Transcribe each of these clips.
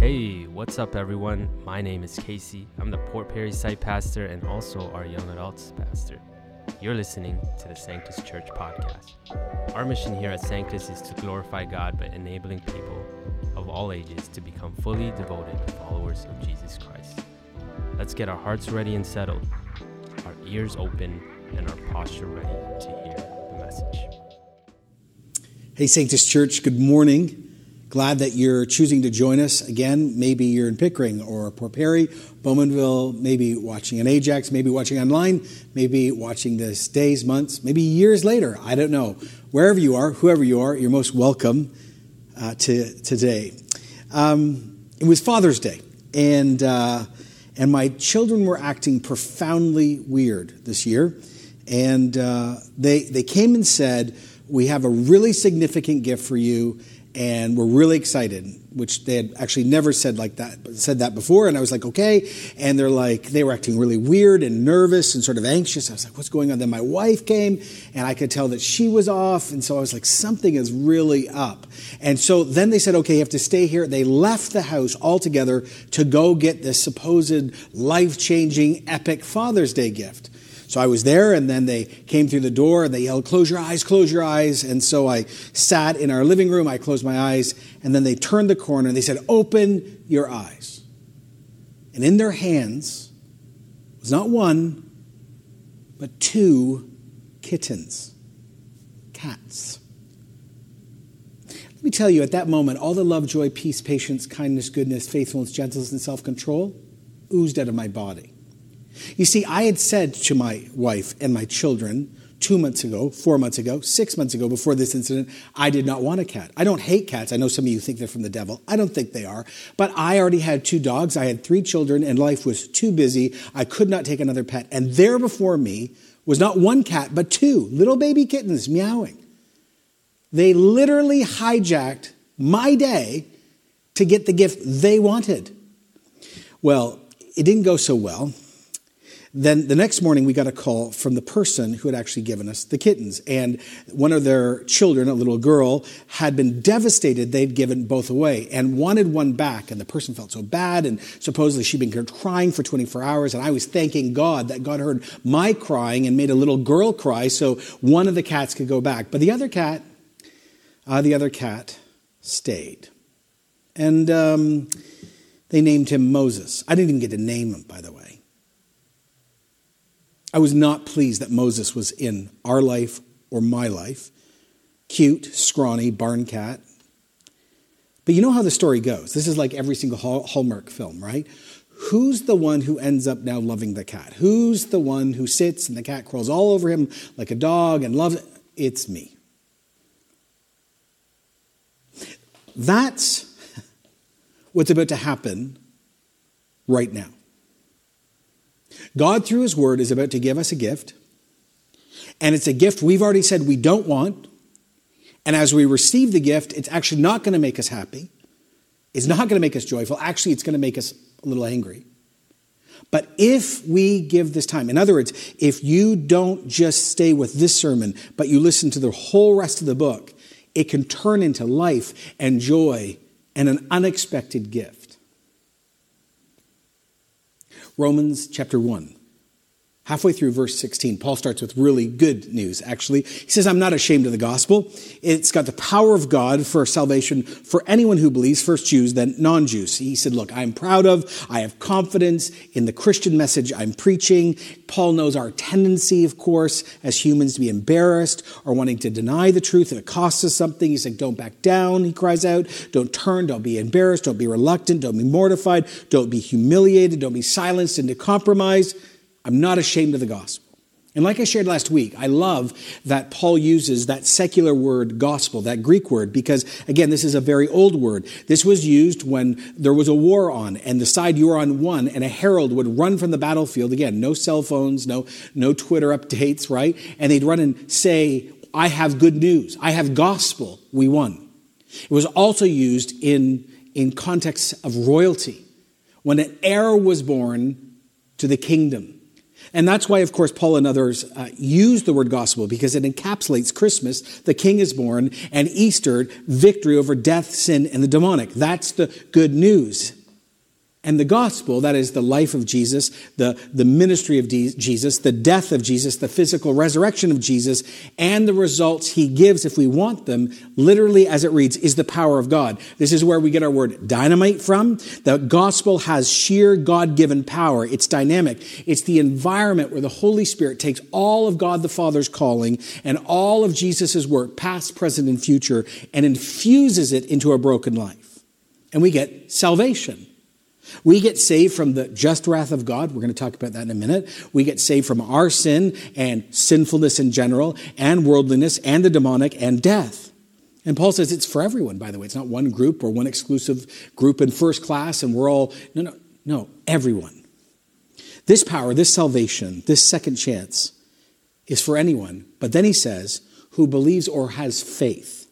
Hey, what's up, everyone? My name is Casey. I'm the Port Perry site pastor and also our young adults pastor. You're listening to the Sanctus Church podcast. Our mission here at Sanctus is to glorify God by enabling people of all ages to become fully devoted followers of Jesus Christ. Let's get our hearts ready and settled, our ears open, and our posture ready to hear the message. Hey, Sanctus Church, good morning. Glad that you're choosing to join us again. Maybe you're in Pickering or Port Perry, Bowmanville, maybe watching in Ajax, maybe watching online, maybe watching this days, months, maybe years later. I don't know. Wherever you are, whoever you are, you're most welcome uh, to today. Um, it was Father's Day, and uh, and my children were acting profoundly weird this year, and uh, they they came and said, "We have a really significant gift for you." And we're really excited which they had actually never said like that said that before. And i was like okay. And they're like they were acting really weird and nervous and sort of anxious. I was like what's going on? Then my wife came and i could tell that she was off. And so i was like something is really up. And so then they said okay you have to stay here. They left the house altogether to go get this supposed life-changing epic father's day gift so I was there, and then they came through the door and they yelled, Close your eyes, close your eyes. And so I sat in our living room, I closed my eyes, and then they turned the corner and they said, Open your eyes. And in their hands was not one, but two kittens, cats. Let me tell you, at that moment, all the love, joy, peace, patience, kindness, goodness, faithfulness, gentleness, and self control oozed out of my body. You see, I had said to my wife and my children two months ago, four months ago, six months ago, before this incident, I did not want a cat. I don't hate cats. I know some of you think they're from the devil. I don't think they are. But I already had two dogs. I had three children, and life was too busy. I could not take another pet. And there before me was not one cat, but two little baby kittens meowing. They literally hijacked my day to get the gift they wanted. Well, it didn't go so well. Then the next morning, we got a call from the person who had actually given us the kittens. And one of their children, a little girl, had been devastated. They'd given both away and wanted one back. And the person felt so bad. And supposedly she'd been crying for 24 hours. And I was thanking God that God heard my crying and made a little girl cry so one of the cats could go back. But the other cat, uh, the other cat stayed. And um, they named him Moses. I didn't even get to name him, by the way. I was not pleased that Moses was in our life or my life. Cute, scrawny, barn cat. But you know how the story goes. This is like every single Hallmark film, right? Who's the one who ends up now loving the cat? Who's the one who sits and the cat crawls all over him like a dog and loves it? It's me. That's what's about to happen right now. God, through His Word, is about to give us a gift. And it's a gift we've already said we don't want. And as we receive the gift, it's actually not going to make us happy. It's not going to make us joyful. Actually, it's going to make us a little angry. But if we give this time, in other words, if you don't just stay with this sermon, but you listen to the whole rest of the book, it can turn into life and joy and an unexpected gift. Romans chapter 1. Halfway through verse 16, Paul starts with really good news, actually. He says, I'm not ashamed of the gospel. It's got the power of God for salvation for anyone who believes, first Jews, then non Jews. He said, Look, I'm proud of, I have confidence in the Christian message I'm preaching. Paul knows our tendency, of course, as humans to be embarrassed or wanting to deny the truth if it costs us something. He's like, Don't back down, he cries out. Don't turn, don't be embarrassed, don't be reluctant, don't be mortified, don't be humiliated, don't be silenced into compromise. I'm not ashamed of the gospel. And like I shared last week, I love that Paul uses that secular word gospel, that Greek word, because again, this is a very old word. This was used when there was a war on and the side you were on won and a herald would run from the battlefield. Again, no cell phones, no, no Twitter updates, right? And they'd run and say, I have good news. I have gospel. We won. It was also used in, in context of royalty. When an heir was born to the kingdom, And that's why, of course, Paul and others uh, use the word gospel because it encapsulates Christmas, the King is born, and Easter, victory over death, sin, and the demonic. That's the good news. And the gospel, that is the life of Jesus, the, the ministry of Jesus, the death of Jesus, the physical resurrection of Jesus, and the results he gives if we want them, literally as it reads, is the power of God. This is where we get our word dynamite from. The gospel has sheer God given power. It's dynamic. It's the environment where the Holy Spirit takes all of God the Father's calling and all of Jesus' work, past, present, and future, and infuses it into a broken life. And we get salvation. We get saved from the just wrath of God. We're going to talk about that in a minute. We get saved from our sin and sinfulness in general, and worldliness, and the demonic, and death. And Paul says it's for everyone, by the way. It's not one group or one exclusive group in first class, and we're all, no, no, no, everyone. This power, this salvation, this second chance is for anyone. But then he says, who believes or has faith.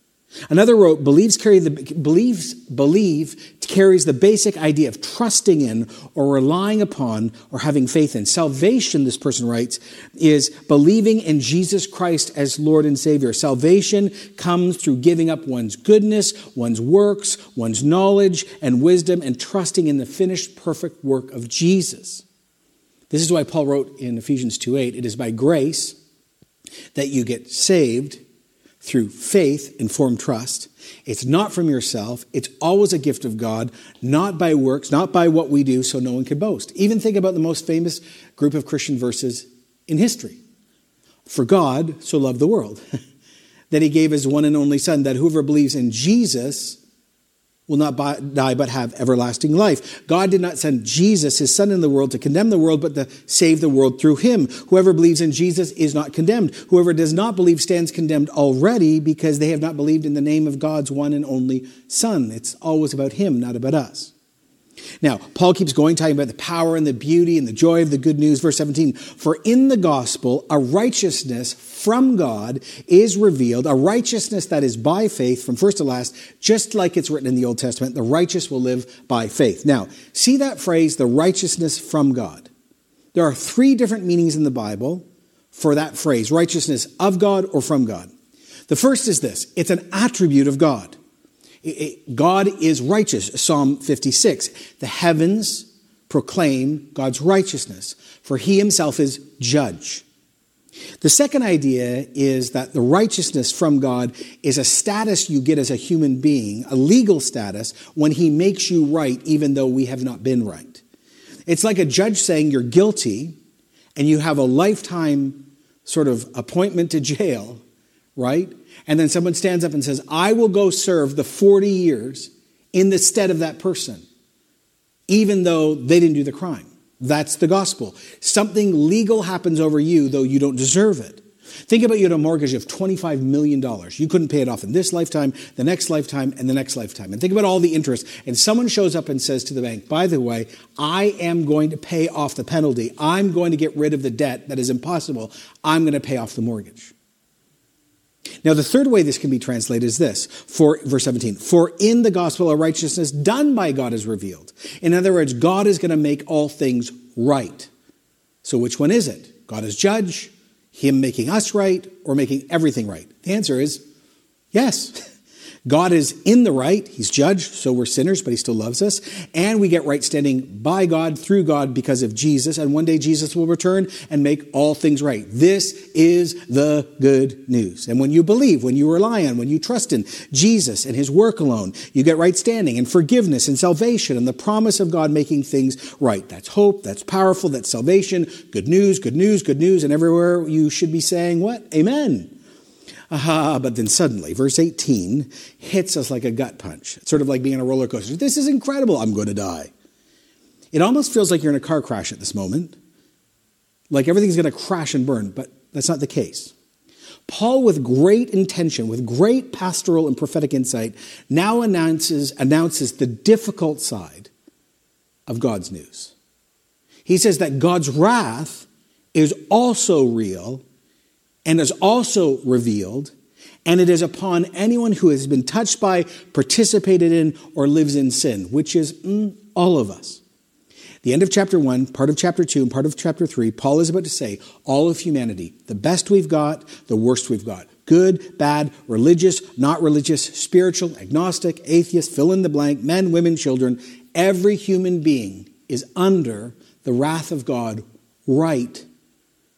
Another wrote, believes carry the, believes, believe carries the basic idea of trusting in or relying upon or having faith in. Salvation, this person writes, is believing in Jesus Christ as Lord and Savior. Salvation comes through giving up one's goodness, one's works, one's knowledge and wisdom, and trusting in the finished perfect work of Jesus. This is why Paul wrote in Ephesians 2 8, it is by grace that you get saved through faith, informed trust. It's not from yourself. It's always a gift of God, not by works, not by what we do, so no one can boast. Even think about the most famous group of Christian verses in history. For God so loved the world that he gave his one and only Son, that whoever believes in Jesus will not die but have everlasting life. God did not send Jesus, his son in the world to condemn the world, but to save the world through him. Whoever believes in Jesus is not condemned. Whoever does not believe stands condemned already because they have not believed in the name of God's one and only son. It's always about him, not about us. Now, Paul keeps going, talking about the power and the beauty and the joy of the good news. Verse 17, for in the gospel, a righteousness from God is revealed, a righteousness that is by faith from first to last, just like it's written in the Old Testament, the righteous will live by faith. Now, see that phrase, the righteousness from God. There are three different meanings in the Bible for that phrase, righteousness of God or from God. The first is this it's an attribute of God. God is righteous, Psalm 56. The heavens proclaim God's righteousness, for he himself is judge. The second idea is that the righteousness from God is a status you get as a human being, a legal status, when he makes you right, even though we have not been right. It's like a judge saying you're guilty and you have a lifetime sort of appointment to jail, right? And then someone stands up and says, I will go serve the 40 years in the stead of that person, even though they didn't do the crime. That's the gospel. Something legal happens over you, though you don't deserve it. Think about you had a mortgage of $25 million. You couldn't pay it off in this lifetime, the next lifetime, and the next lifetime. And think about all the interest. And someone shows up and says to the bank, by the way, I am going to pay off the penalty. I'm going to get rid of the debt that is impossible. I'm going to pay off the mortgage. Now, the third way this can be translated is this for verse 17 For in the gospel a righteousness done by God is revealed. In other words, God is going to make all things right. So, which one is it? God is judge, Him making us right, or making everything right? The answer is yes. God is in the right. He's judged, so we're sinners, but he still loves us. And we get right standing by God, through God, because of Jesus. And one day Jesus will return and make all things right. This is the good news. And when you believe, when you rely on, when you trust in Jesus and his work alone, you get right standing and forgiveness and salvation and the promise of God making things right. That's hope. That's powerful. That's salvation. Good news, good news, good news. And everywhere you should be saying what? Amen. Aha, but then suddenly, verse 18 hits us like a gut punch. It's sort of like being on a roller coaster. This is incredible. I'm going to die. It almost feels like you're in a car crash at this moment, like everything's going to crash and burn, but that's not the case. Paul, with great intention, with great pastoral and prophetic insight, now announces, announces the difficult side of God's news. He says that God's wrath is also real and is also revealed, and it is upon anyone who has been touched by, participated in, or lives in sin, which is mm, all of us. the end of chapter 1, part of chapter 2, and part of chapter 3, Paul is about to say all of humanity, the best we've got, the worst we've got. Good, bad, religious, not religious, spiritual, agnostic, atheist, fill in the blank, men, women, children. Every human being is under the wrath of God right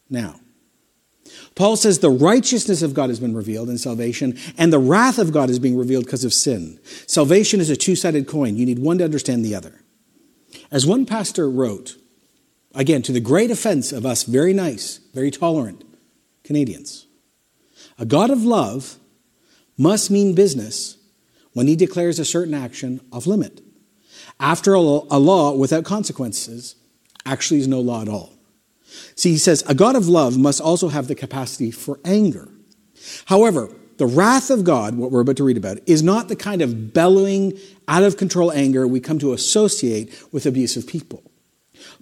now. Paul says the righteousness of God has been revealed in salvation, and the wrath of God is being revealed because of sin. Salvation is a two sided coin. You need one to understand the other. As one pastor wrote, again, to the great offense of us very nice, very tolerant Canadians, a God of love must mean business when he declares a certain action off limit. After all, a law without consequences actually is no law at all. See, he says, a God of love must also have the capacity for anger. However, the wrath of God, what we're about to read about, is not the kind of bellowing, out of control anger we come to associate with abusive people.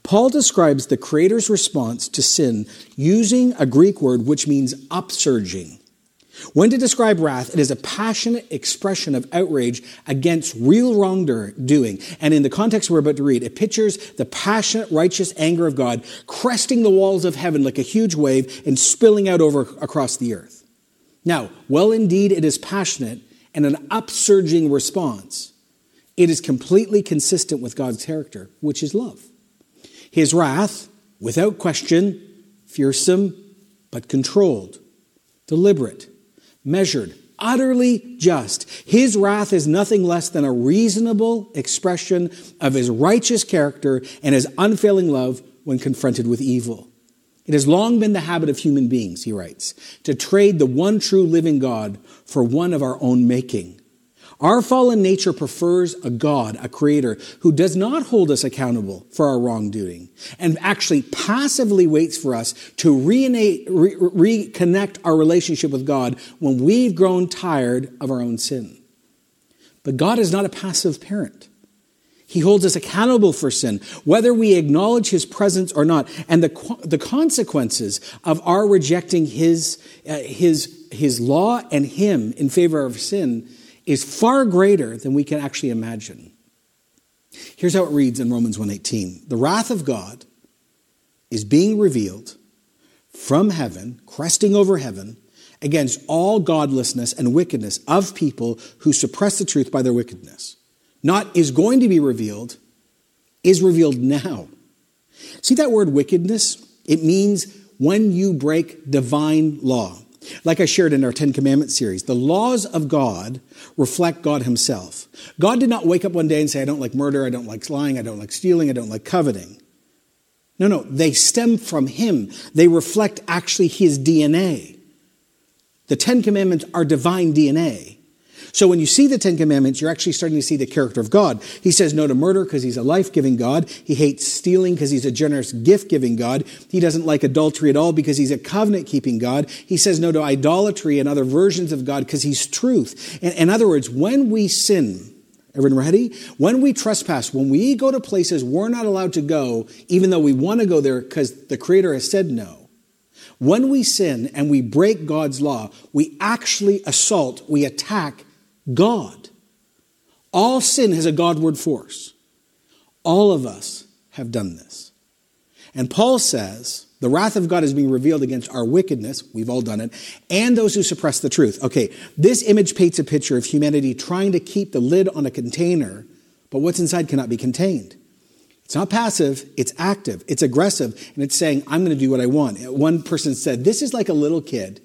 Paul describes the Creator's response to sin using a Greek word which means upsurging. When to describe wrath, it is a passionate expression of outrage against real wrongdoing. And in the context we're about to read, it pictures the passionate, righteous anger of God cresting the walls of heaven like a huge wave and spilling out over across the earth. Now, well, indeed, it is passionate and an upsurging response. It is completely consistent with God's character, which is love. His wrath, without question, fearsome, but controlled, deliberate, measured, utterly just. His wrath is nothing less than a reasonable expression of his righteous character and his unfailing love when confronted with evil. It has long been the habit of human beings, he writes, to trade the one true living God for one of our own making. Our fallen nature prefers a God, a creator, who does not hold us accountable for our wrongdoing and actually passively waits for us to re- reconnect our relationship with God when we've grown tired of our own sin. But God is not a passive parent. He holds us accountable for sin, whether we acknowledge his presence or not. And the, the consequences of our rejecting his, uh, his, his law and him in favor of sin is far greater than we can actually imagine. Here's how it reads in Romans 1:18. The wrath of God is being revealed from heaven, cresting over heaven, against all godlessness and wickedness of people who suppress the truth by their wickedness not is going to be revealed, is revealed now. See that word wickedness? It means when you break divine law. Like I shared in our Ten Commandments series, the laws of God reflect God Himself. God did not wake up one day and say, I don't like murder, I don't like lying, I don't like stealing, I don't like coveting. No, no, they stem from Him. They reflect actually His DNA. The Ten Commandments are divine DNA. So when you see the Ten Commandments, you're actually starting to see the character of God. He says no to murder because he's a life giving God. He hates stealing because he's a generous gift giving God. He doesn't like adultery at all because he's a covenant keeping God. He says no to idolatry and other versions of God because he's truth. In, in other words, when we sin, Everyone ready? When we trespass, when we go to places we're not allowed to go, even though we want to go there because the Creator has said no, when we sin and we break God's law, we actually assault, we attack God. All sin has a Godward force. All of us have done this. And Paul says, the wrath of God is being revealed against our wickedness, we've all done it, and those who suppress the truth. Okay, this image paints a picture of humanity trying to keep the lid on a container, but what's inside cannot be contained. It's not passive, it's active, it's aggressive, and it's saying, I'm going to do what I want. One person said, This is like a little kid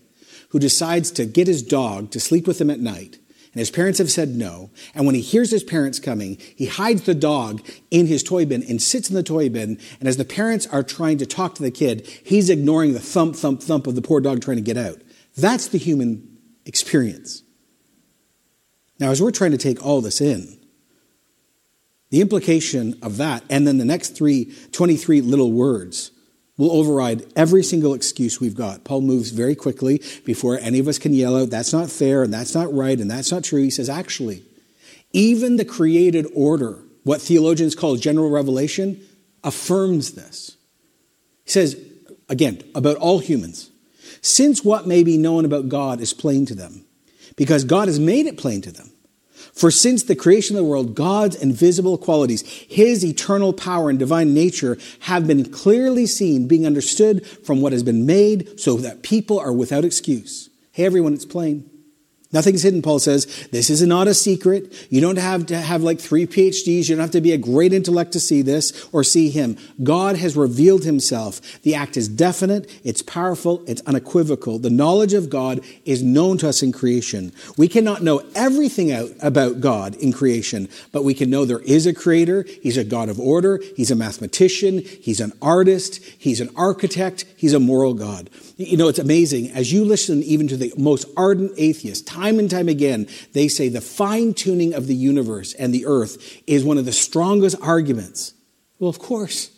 who decides to get his dog to sleep with him at night and his parents have said no. And when he hears his parents coming, he hides the dog in his toy bin and sits in the toy bin. And as the parents are trying to talk to the kid, he's ignoring the thump, thump, thump of the poor dog trying to get out. That's the human experience. Now, as we're trying to take all this in, the implication of that, and then the next three, 23 little words, will override every single excuse we've got. Paul moves very quickly before any of us can yell out, that's not fair, and that's not right, and that's not true. He says, actually, even the created order, what theologians call general revelation, affirms this. He says, again, about all humans, since what may be known about God is plain to them, because God has made it plain to them. For since the creation of the world, God's invisible qualities, his eternal power and divine nature have been clearly seen, being understood from what has been made, so that people are without excuse. Hey, everyone, it's plain. Nothing's hidden, Paul says. This is not a secret. You don't have to have like three PhDs. You don't have to be a great intellect to see this or see him. God has revealed himself. The act is definite, it's powerful, it's unequivocal. The knowledge of God is known to us in creation. We cannot know everything out about God in creation, but we can know there is a creator. He's a God of order. He's a mathematician. He's an artist. He's an architect. He's a moral God. You know, it's amazing. As you listen even to the most ardent atheists, time and time again, they say the fine tuning of the universe and the earth is one of the strongest arguments. Well, of course,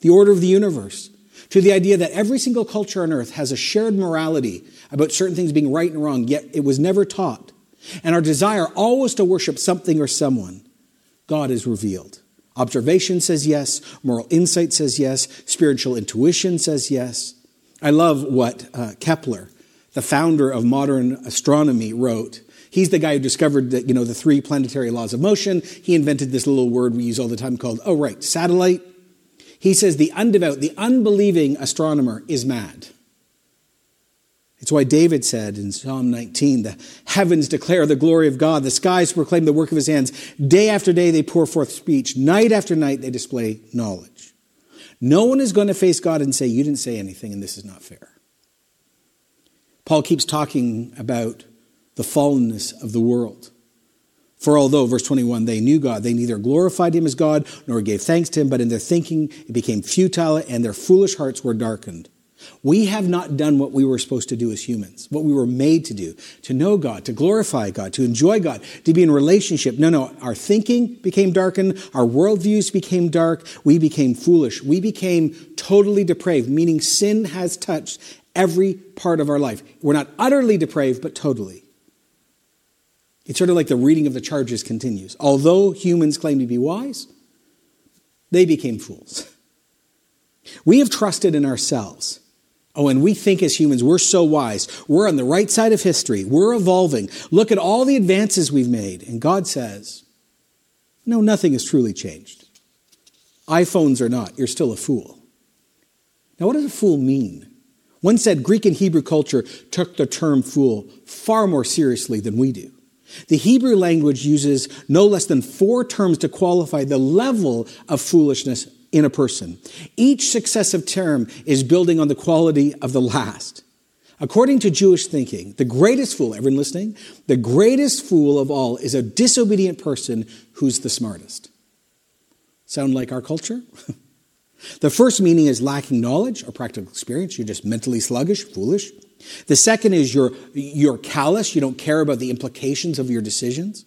the order of the universe. To the idea that every single culture on earth has a shared morality about certain things being right and wrong, yet it was never taught. And our desire always to worship something or someone, God is revealed. Observation says yes, moral insight says yes, spiritual intuition says yes. I love what uh, Kepler, the founder of modern astronomy, wrote. He's the guy who discovered that, you know, the three planetary laws of motion. He invented this little word we use all the time called, oh, right, satellite. He says the undevout, the unbelieving astronomer is mad. It's why David said in Psalm 19, the heavens declare the glory of God, the skies proclaim the work of his hands. Day after day they pour forth speech, night after night they display knowledge. No one is going to face God and say, You didn't say anything and this is not fair. Paul keeps talking about the fallenness of the world. For although, verse 21, they knew God, they neither glorified him as God nor gave thanks to him, but in their thinking it became futile and their foolish hearts were darkened. We have not done what we were supposed to do as humans, what we were made to do, to know God, to glorify God, to enjoy God, to be in relationship. No, no, our thinking became darkened, our worldviews became dark, we became foolish, we became totally depraved, meaning sin has touched every part of our life. We're not utterly depraved, but totally. It's sort of like the reading of the charges continues. Although humans claim to be wise, they became fools. We have trusted in ourselves Oh, and we think as humans, we're so wise. We're on the right side of history. We're evolving. Look at all the advances we've made. And God says, no, nothing has truly changed. iPhones are not, you're still a fool. Now, what does a fool mean? One said Greek and Hebrew culture took the term fool far more seriously than we do. The Hebrew language uses no less than four terms to qualify the level of foolishness in a person. Each successive term is building on the quality of the last. According to Jewish thinking, the greatest fool, everyone listening, the greatest fool of all is a disobedient person who's the smartest. Sound like our culture? the first meaning is lacking knowledge or practical experience. You're just mentally sluggish, foolish. The second is you're, you're callous. You don't care about the implications of your decisions.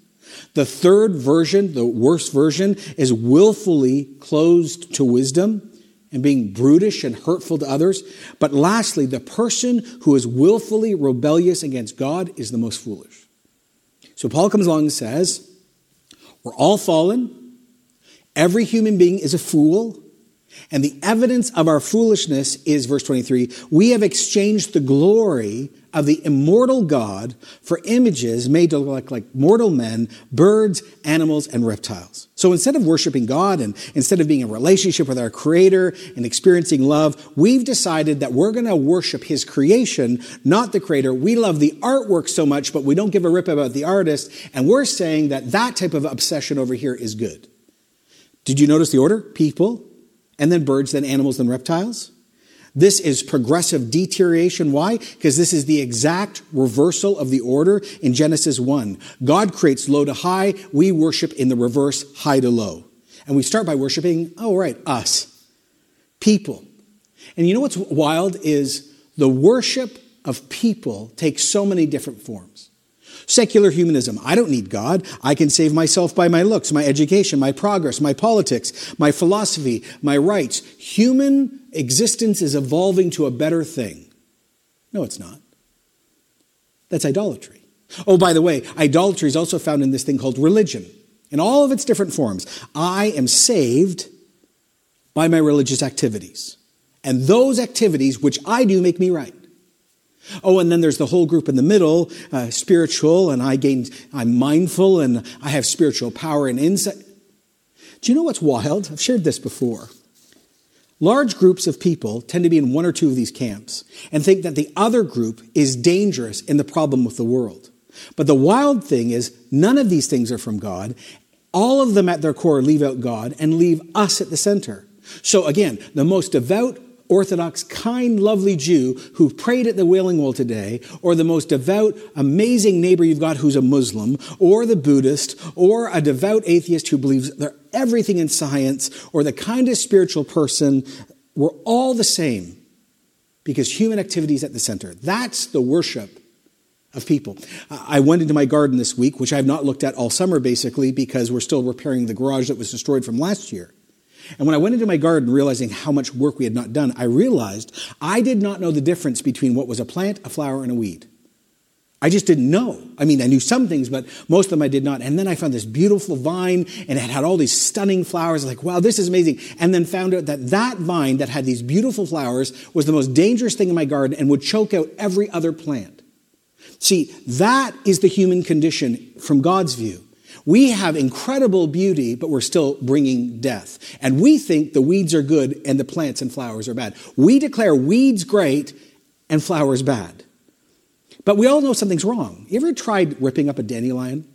The third version, the worst version, is willfully closed to wisdom and being brutish and hurtful to others. But lastly, the person who is willfully rebellious against God is the most foolish. So Paul comes along and says, We're all fallen. Every human being is a fool. And the evidence of our foolishness is, verse 23, we have exchanged the glory of the immortal God for images made to look like mortal men, birds, animals, and reptiles. So instead of worshiping God and instead of being in relationship with our Creator and experiencing love, we've decided that we're going to worship His creation, not the Creator. We love the artwork so much, but we don't give a rip about the artist. And we're saying that that type of obsession over here is good. Did you notice the order? People, and then birds, then animals, then reptiles. This is progressive deterioration. Why? Because this is the exact reversal of the order in Genesis 1. God creates low to high. We worship in the reverse, high to low. And we start by worshiping, oh, right, us, people. And you know what's wild is the worship of people takes so many different forms. Secular humanism. I don't need God. I can save myself by my looks, my education, my progress, my politics, my philosophy, my rights. Human existence is evolving to a better thing. No, it's not. That's idolatry. Oh, by the way, idolatry is also found in this thing called religion, in all of its different forms. I am saved by my religious activities. And those activities which I do make me right. Oh, and then there's the whole group in the middle, uh, spiritual, and I gain, I'm mindful, and I have spiritual power and insight. Do you know what's wild? I've shared this before. Large groups of people tend to be in one or two of these camps and think that the other group is dangerous in the problem with the world. But the wild thing is, none of these things are from God. All of them at their core leave out God and leave us at the center. So again, the most devout, Orthodox, kind, lovely Jew who prayed at the Wailing Wall today, or the most devout, amazing neighbor you've got who's a Muslim, or the Buddhist, or a devout atheist who believes everything in science, or the kindest spiritual person, we're all the same because human activity is at the center. That's the worship of people. I went into my garden this week, which I have not looked at all summer basically because we're still repairing the garage that was destroyed from last year. And when I went into my garden, realizing how much work we had not done, I realized I did not know the difference between what was a plant, a flower, and a weed. I just didn't know. I mean, I knew some things, but most of them I did not. And then I found this beautiful vine and it had all these stunning flowers. Like, wow, this is amazing. And then found out that that vine that had these beautiful flowers was the most dangerous thing in my garden and would choke out every other plant. See, that is the human condition from God's view. We have incredible beauty, but we're still bringing death. And we think the weeds are good and the plants and flowers are bad. We declare weeds great and flowers bad. But we all know something's wrong. You ever tried ripping up a dandelion?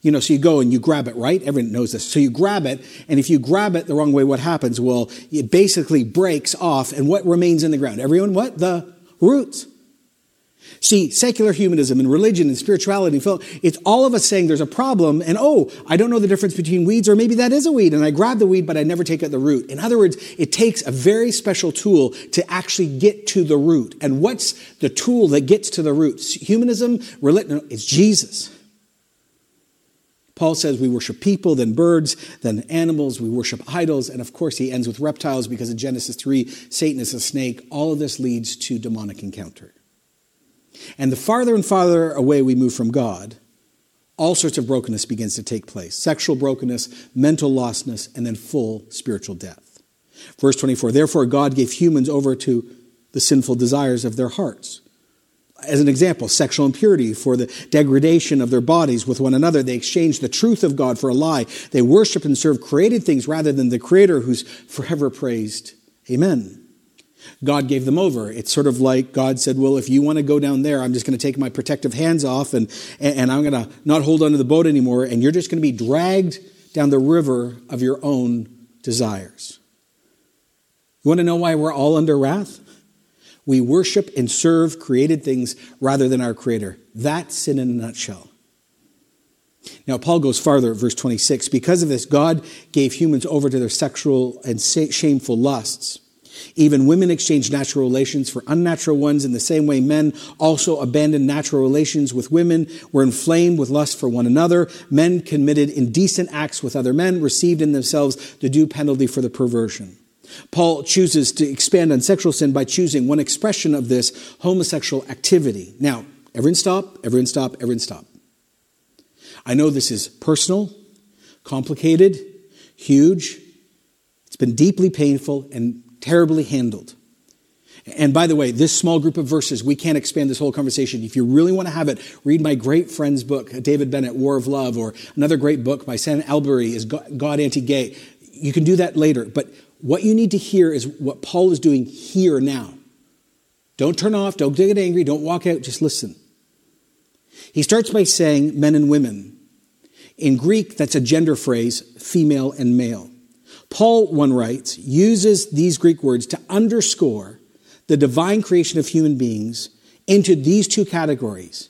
You know, so you go and you grab it, right? Everyone knows this. So you grab it, and if you grab it the wrong way, what happens? Well, it basically breaks off, and what remains in the ground? Everyone, what? The roots. See, secular humanism and religion and spirituality, it's all of us saying there's a problem, and oh, I don't know the difference between weeds, or maybe that is a weed, and I grab the weed, but I never take out the root. In other words, it takes a very special tool to actually get to the root. And what's the tool that gets to the roots? Humanism, religion, it's Jesus. Paul says we worship people, then birds, then animals, we worship idols, and of course he ends with reptiles because in Genesis 3, Satan is a snake. All of this leads to demonic encounter. And the farther and farther away we move from God, all sorts of brokenness begins to take place sexual brokenness, mental lostness, and then full spiritual death. Verse 24 Therefore, God gave humans over to the sinful desires of their hearts. As an example, sexual impurity for the degradation of their bodies with one another. They exchanged the truth of God for a lie. They worship and serve created things rather than the Creator who's forever praised. Amen. God gave them over. It's sort of like God said, Well, if you want to go down there, I'm just going to take my protective hands off and, and I'm going to not hold onto the boat anymore, and you're just going to be dragged down the river of your own desires. You want to know why we're all under wrath? We worship and serve created things rather than our Creator. That's sin in a nutshell. Now, Paul goes farther, verse 26. Because of this, God gave humans over to their sexual and shameful lusts. Even women exchange natural relations for unnatural ones in the same way men also abandoned natural relations with women, were inflamed with lust for one another. Men committed indecent acts with other men, received in themselves the due penalty for the perversion. Paul chooses to expand on sexual sin by choosing one expression of this homosexual activity. Now, everyone stop, everyone stop, everyone stop. I know this is personal, complicated, huge. It's been deeply painful and terribly handled. And by the way, this small group of verses, we can't expand this whole conversation. If you really want to have it, read my great friend's book, David Bennett, War of Love, or another great book by Sam Allberry, is God Anti-Gay. You can do that later. But what you need to hear is what Paul is doing here now. Don't turn off, don't get angry, don't walk out, just listen. He starts by saying men and women. In Greek, that's a gender phrase, female and male. Paul, one writes, uses these Greek words to underscore the divine creation of human beings into these two categories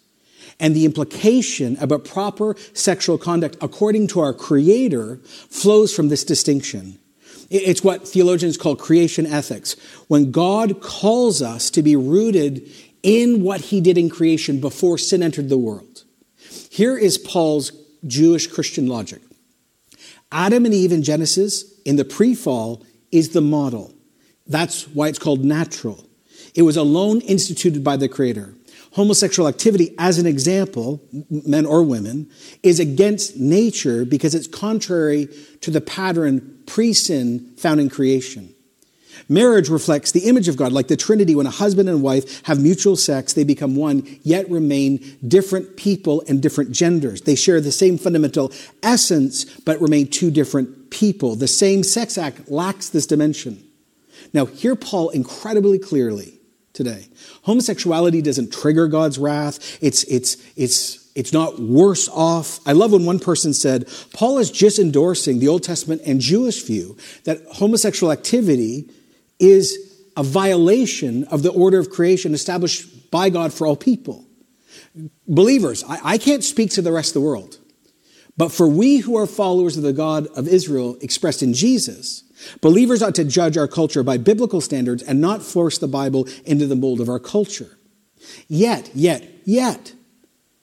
and the implication about proper sexual conduct according to our Creator flows from this distinction. It's what theologians call creation ethics. When God calls us to be rooted in what He did in creation before sin entered the world. Here is Paul's Jewish Christian logic. Adam and Eve in Genesis in the pre fall is the model. That's why it's called natural. It was alone instituted by the Creator. Homosexual activity, as an example, men or women, is against nature because it's contrary to the pattern pre sin found in creation. Marriage reflects the image of God, like the Trinity. When a husband and wife have mutual sex, they become one, yet remain different people and different genders. They share the same fundamental essence, but remain two different people. The same sex act lacks this dimension. Now, hear Paul incredibly clearly today. Homosexuality doesn't trigger God's wrath. It's, it's, it's, it's not worse off. I love when one person said, Paul is just endorsing the Old Testament and Jewish view that homosexual activity is a violation of the order of creation established by God for all people. Believers, I, I can't speak to the rest of the world, but for we who are followers of the God of Israel expressed in Jesus, believers ought to judge our culture by biblical standards and not force the Bible into the mold of our culture. Yet, yet, yet,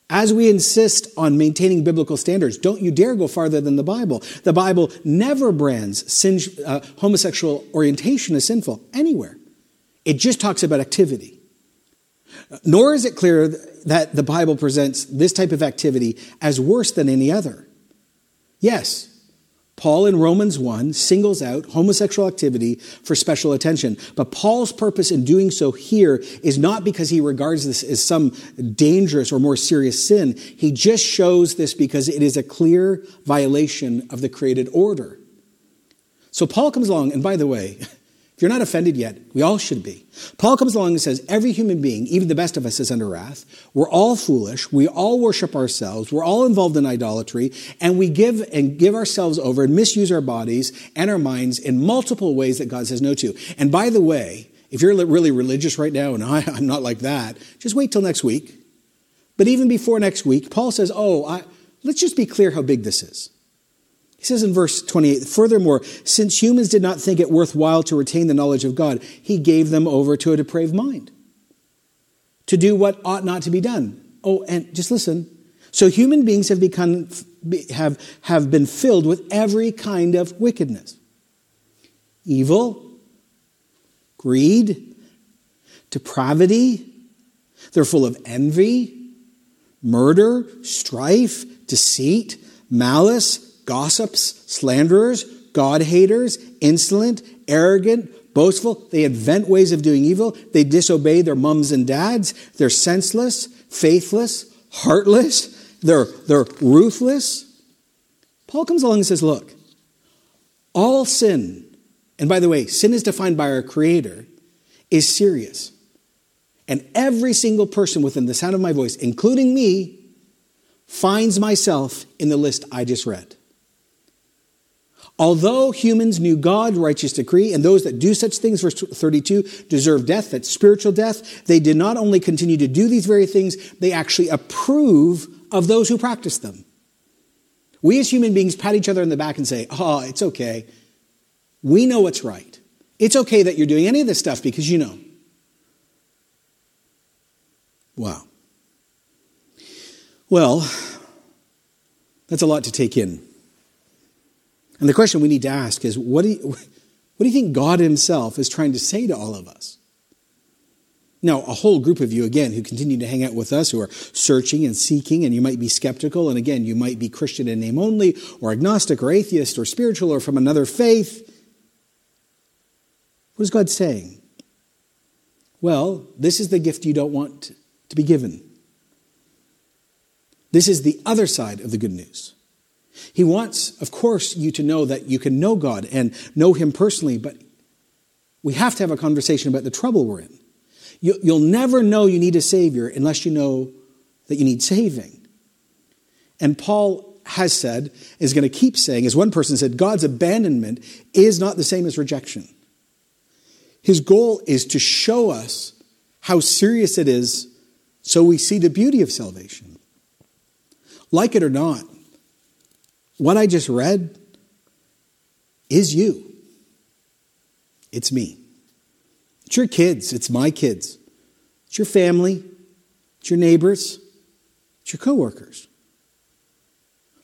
as we insist on maintaining biblical standards, don't you dare go farther than the Bible. The Bible never brands sin, uh, homosexual orientation as sinful anywhere. It just talks about activity. Nor is it clear that the Bible presents this type of activity as worse than any other. Yes, Paul in Romans 1 singles out homosexual activity for special attention. But Paul's purpose in doing so here is not because he regards this as some dangerous or more serious sin. He just shows this because it is a clear violation of the created order. So Paul comes along, and by the way, if you're not offended yet, we all should be. Paul comes along and says, Every human being, even the best of us, is under wrath. We're all foolish. We all worship ourselves. We're all involved in idolatry. And we give and give ourselves over and misuse our bodies and our minds in multiple ways that God says no to. And by the way, if you're really religious right now, and I, am not like that, just wait till next week. But even before next week, Paul says, Oh, I, let's just be clear how big this is. He says in verse 28 Furthermore, since humans did not think it worthwhile to retain the knowledge of God, he gave them over to a depraved mind to do what ought not to be done. Oh, and just listen. So human beings have become have, have been filled with every kind of wickedness. Evil, greed, depravity. They're full of envy, murder, strife, deceit, malice, gossips, slanderers, God haters, insolent, arrogant, boastful. They invent ways of doing evil. They disobey their mums and dads. They're senseless, faithless, heartless. They're, they're ruthless. Paul comes along and says, Look, all sin, and by the way, sin is defined by our Creator, is serious. And every single person within the sound of my voice, including me, finds myself in the list I just read. Although humans knew God, righteous decree, and those that do such things, verse 32, deserve death, that's spiritual death, they did not only continue to do these very things, they actually approve of those who practice them. We as human beings pat each other in the back and say, oh, it's okay. We know what's right. It's okay that you're doing any of this stuff because you know. Wow. Well, that's a lot to take in. And the question we need to ask is what do, you, what do you think God Himself is trying to say to all of us? Now, a whole group of you, again, who continue to hang out with us, who are searching and seeking, and you might be skeptical, and again, you might be Christian in name only, or agnostic, or atheist, or spiritual, or from another faith. What is God saying? Well, this is the gift you don't want to be given. This is the other side of the good news. He wants, of course, you to know that you can know God and know Him personally, but we have to have a conversation about the trouble we're in. You'll never know you need a Savior unless you know that you need saving. And Paul has said, is going to keep saying, as one person said, God's abandonment is not the same as rejection. His goal is to show us how serious it is so we see the beauty of salvation. Like it or not, what I just read is you. It's me. It's your kids. It's my kids. It's your family. It's your neighbors. It's your coworkers.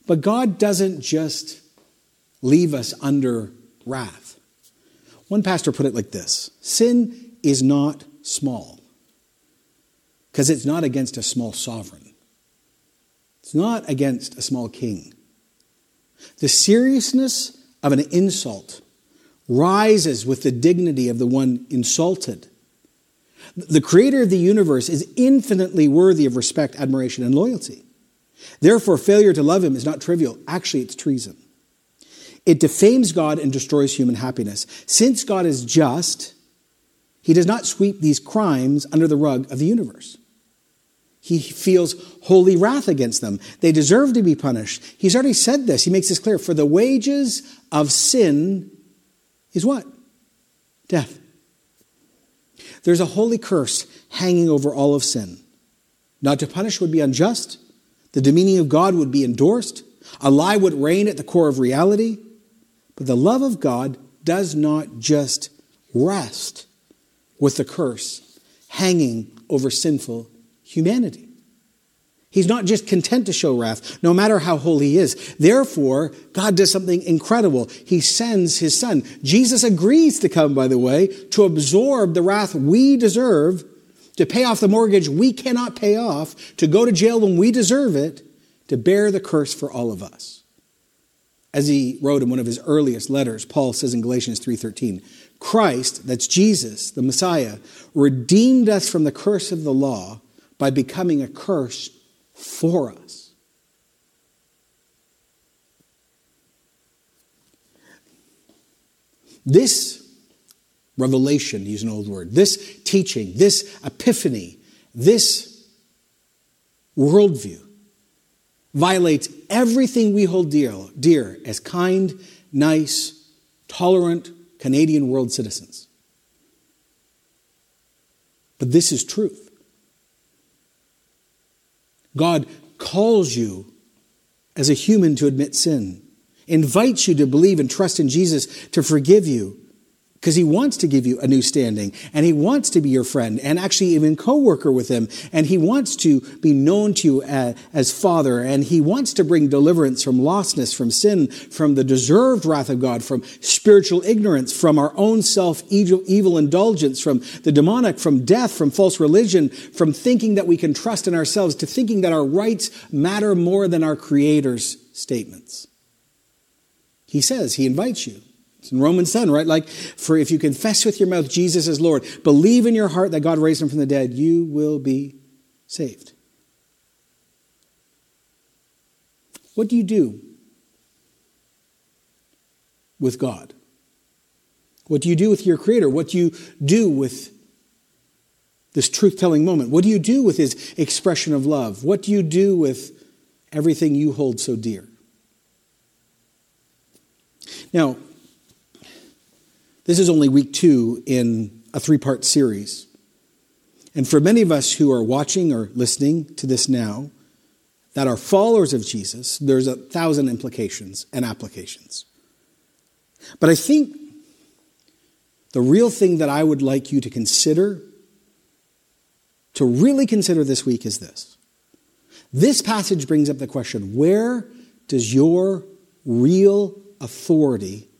But God doesn't just leave us under wrath. One pastor put it like this Sin is not small because it's not against a small sovereign, it's not against a small king. The seriousness of an insult rises with the dignity of the one insulted. The creator of the universe is infinitely worthy of respect, admiration, and loyalty. Therefore, failure to love him is not trivial. Actually, it's treason. It defames God and destroys human happiness. Since God is just, he does not sweep these crimes under the rug of the universe. He feels holy wrath against them. They deserve to be punished. He's already said this. He makes this clear. For the wages of sin is what? Death. There's a holy curse hanging over all of sin. Not to punish would be unjust. The demeaning of God would be endorsed. A lie would reign at the core of reality. But the love of God does not just rest with the curse hanging over sinful humanity. He's not just content to show wrath, no matter how holy he is. Therefore, God does something incredible. He sends his son. Jesus agrees to come, by the way, to absorb the wrath we deserve, to pay off the mortgage we cannot pay off, to go to jail when we deserve it, to bear the curse for all of us. As he wrote in one of his earliest letters, Paul says in Galatians 3:13, Christ, that's Jesus, the Messiah, redeemed us from the curse of the law by becoming a curse for us. This revelation, use an old word, this teaching, this epiphany, this worldview violates everything we hold dear, dear as kind, nice, tolerant Canadian world citizens. But this is truth. God calls you as a human to admit sin, invites you to believe and trust in Jesus to forgive you, because he wants to give you a new standing and he wants to be your friend and actually even co-worker with him and he wants to be known to you as, as, father and he wants to bring deliverance from lostness from sin from the deserved wrath of god from spiritual ignorance from our own self evil, evil indulgence from the demonic from death from false religion from thinking that we can trust in ourselves to thinking that our rights matter more than our creator's statements. He says he invites you it's in Romans 10, right? Like, for if you confess with your mouth Jesus is Lord, believe in your heart that God raised him from the dead, you will be saved. What do you do with God? What do you do with your Creator? What do you do with this truth telling moment? What do you do with His expression of love? What do you do with everything you hold so dear? Now, this is only week two in a three part series. And for many of us who are watching or listening to this now, that are followers of Jesus, there's a thousand implications and applications. But I think the real thing that I would like you to consider, to really consider this week, is this. This passage brings up the question where does your real authority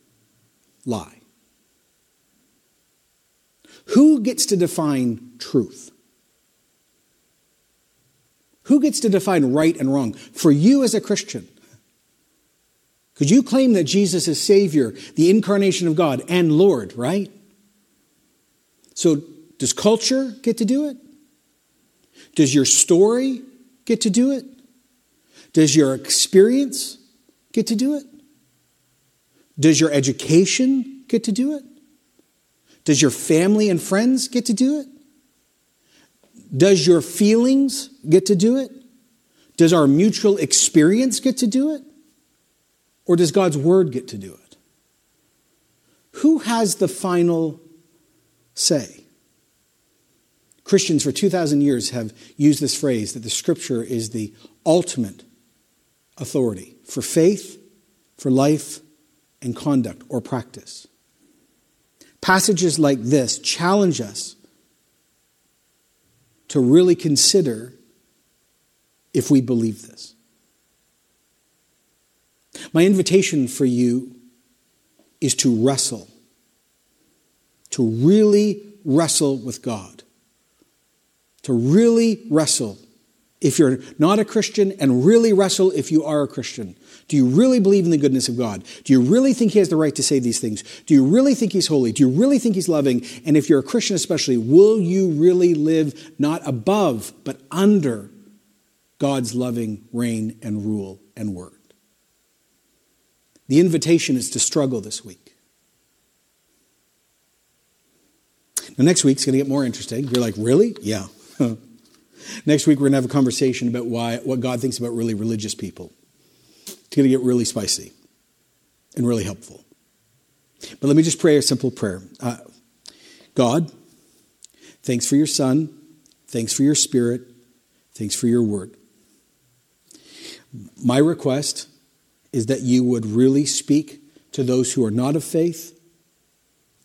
lie? Who gets to define truth? Who gets to define right and wrong? For you as a Christian, could you claim that Jesus is Savior, the incarnation of God, and Lord, right? So, does culture get to do it? Does your story get to do it? Does your experience get to do it? Does your education get to do it? Does your family and friends get to do it? Does your feelings get to do it? Does our mutual experience get to do it? Or does God's word get to do it? Who has the final say? Christians for 2,000 years have used this phrase that the scripture is the ultimate authority for faith, for life, and conduct or practice. Passages like this challenge us to really consider if we believe this. My invitation for you is to wrestle, to really wrestle with God, to really wrestle if you're not a Christian and really wrestle if you are a Christian. Do you really believe in the goodness of God? Do you really think He has the right to say these things? Do you really think He's holy? Do you really think He's loving? And if you're a Christian, especially, will you really live not above, but under God's loving reign and rule and word? The invitation is to struggle this week. Now, next week's going to get more interesting. You're like, really? Yeah. Next week, we're going to have a conversation about why, what God thinks about really religious people. It's going to get really spicy and really helpful. But let me just pray a simple prayer. Uh, God, thanks for your Son. Thanks for your Spirit. Thanks for your word. My request is that you would really speak to those who are not of faith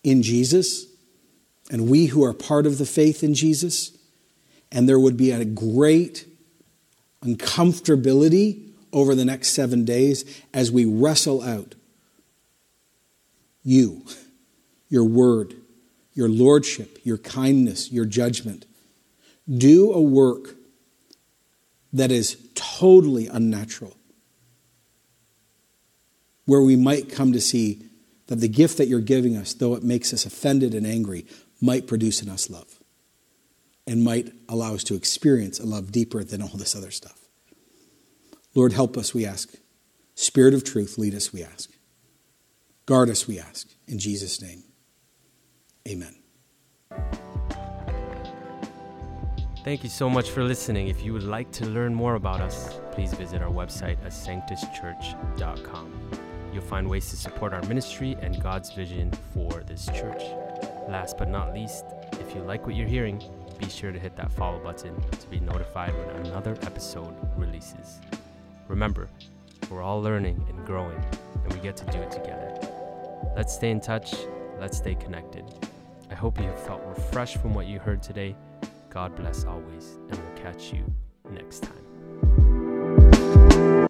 in Jesus, and we who are part of the faith in Jesus and there would be a great uncomfortability over the next seven days as we wrestle out you, your word, your lordship, your kindness, your judgment. Do a work that is totally unnatural, where we might come to see that the gift that you're giving us, though it makes us offended and angry, might produce in us love and might allow us to experience a love deeper than all this other stuff. Lord, help us, we ask. Spirit of truth, lead us, we ask. Guard us, we ask. In Jesus' name, amen. Thank you so much for listening. If you would like to learn more about us, please visit our website at sanctuschurch.com. You'll find ways to support our ministry and God's vision for this church. Last but not least, if you like what you're hearing, be sure to hit that follow button to be notified when another episode releases. Remember, we're all learning and growing, and we get to do it together. Let's stay in touch, let's stay connected. I hope you have felt refreshed from what you heard today. God bless always, and we'll catch you next time.